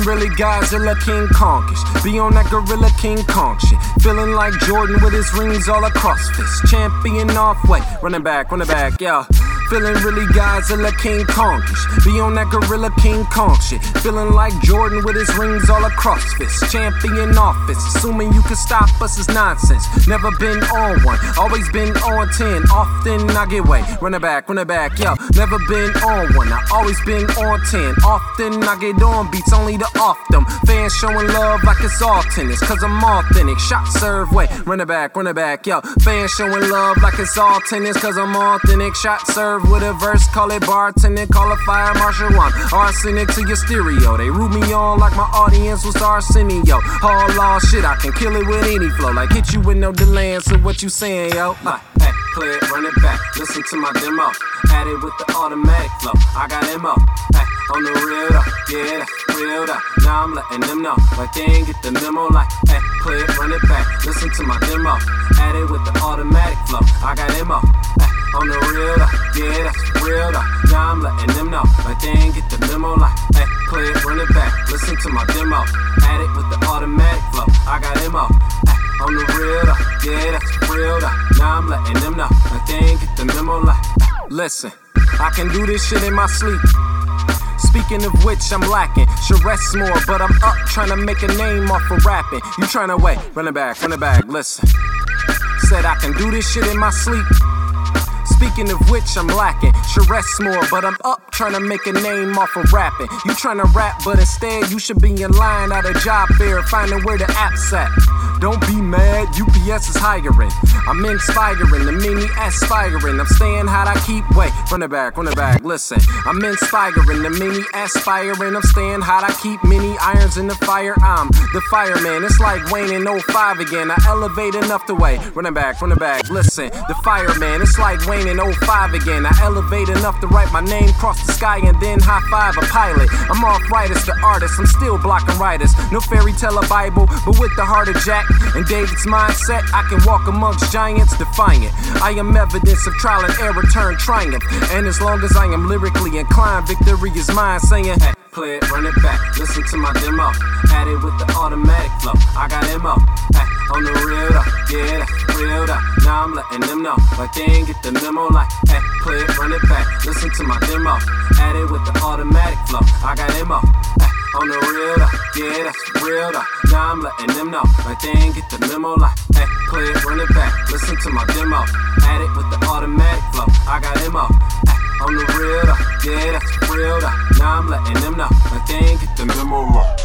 Godzilla King Kongish. Be on that Gorilla King Kong shit. Feeling like Jordan with his rings all across fist. Champion off way. Running back, running back, yeah. Feeling really Godzilla King Kongish. Be on that Gorilla King Kong shit. Feeling like Jordan with his rings all across fist. Champion office. Assuming you can stop us is nonsense. Never been on one, always been on 10. Often I get way. Running back, running back, yo. Never been on one, I always been on 10. Often I get on beats only to off them. Fans showing love like it's all tennis. Cause I'm authentic. Shot serve way. Running back, running back, yo. Fans showing love like it's all tennis. Cause I'm authentic. Shot serve with a verse, call it bartending, call it fire marshal one. Arsenic to your stereo. They root me on like my audience was Arsenio. All law shit, I can kill it with any flow. Like hit you with no delay, so what you saying, yo? Uh, hey, play it, run it back. Listen to my demo. Add it with the automatic flow. I got MO. Hey, on the real though. Yeah, real though. Now I'm letting them know. Like they ain't get the memo. Like, hey, play it, run it back. Listen to my demo. Add it with the automatic flow. I got MO. Hey, on the real though. Yeah, that's real. Now I'm letting them know. Like they ain't get the memo. Like, hey, play it, run it back. Listen to my demo. Add it with the automatic flow. I got MO. Hey, on the real though. Yeah, that's real. Now I'm letting them know. Like they ain't get the memo. Like, listen, I can do this shit in my sleep. Speaking of which, I'm lacking. Should rest more, but I'm up trying to make a name off of rapping. You trying to wait, run it back, run it back, listen. Said I can do this shit in my sleep. Speaking of which, I'm lacking. Rest more, but I'm up trying to make a name off of rapping. You trying to rap, but instead you should be in line at a job fair, finding where the app's at. Don't be mad, UPS is hiring. I'm inspiring, the mini aspiring. I'm staying hot, I keep wait. Run it back, run it back, listen. I'm inspiring, the mini aspiring. I'm staying hot, I keep many irons in the fire. I'm the fireman, it's like Wayne in 05 again. I elevate enough to wait. Run it back, run it back, listen. The fireman, it's like Wayne in 05 again. I elevate enough to write my name across the sky and then high five a pilot. I'm off writers to artists, I'm still blocking writers. No fairy tale or Bible, but with the heart of Jack and David's mindset, I can walk amongst giants defiant. I am evidence of trial and error turned triumph. And as long as I am lyrically inclined, victory is mine, saying, hey, play it, run it back. Listen to my demo. Add it with the automatic flow. I got MO. Hey, on the real though. Yeah, real though. Now I'm letting them know. Like they ain't get the memo. Like, hey, play it, run it back. Listen to my demo. Add it with the automatic flow. I got MO. Hey, on the real though. Yeah, that's real though. Now I'm letting them know. Like they ain't get the memo. Like, hey, play it, run it back. Listen to my demo. Add it with the automatic flow. I got MO. Hey, on the real though. Yeah, that's real though. Now I'm letting them know. Like they ain't get the memo. Like,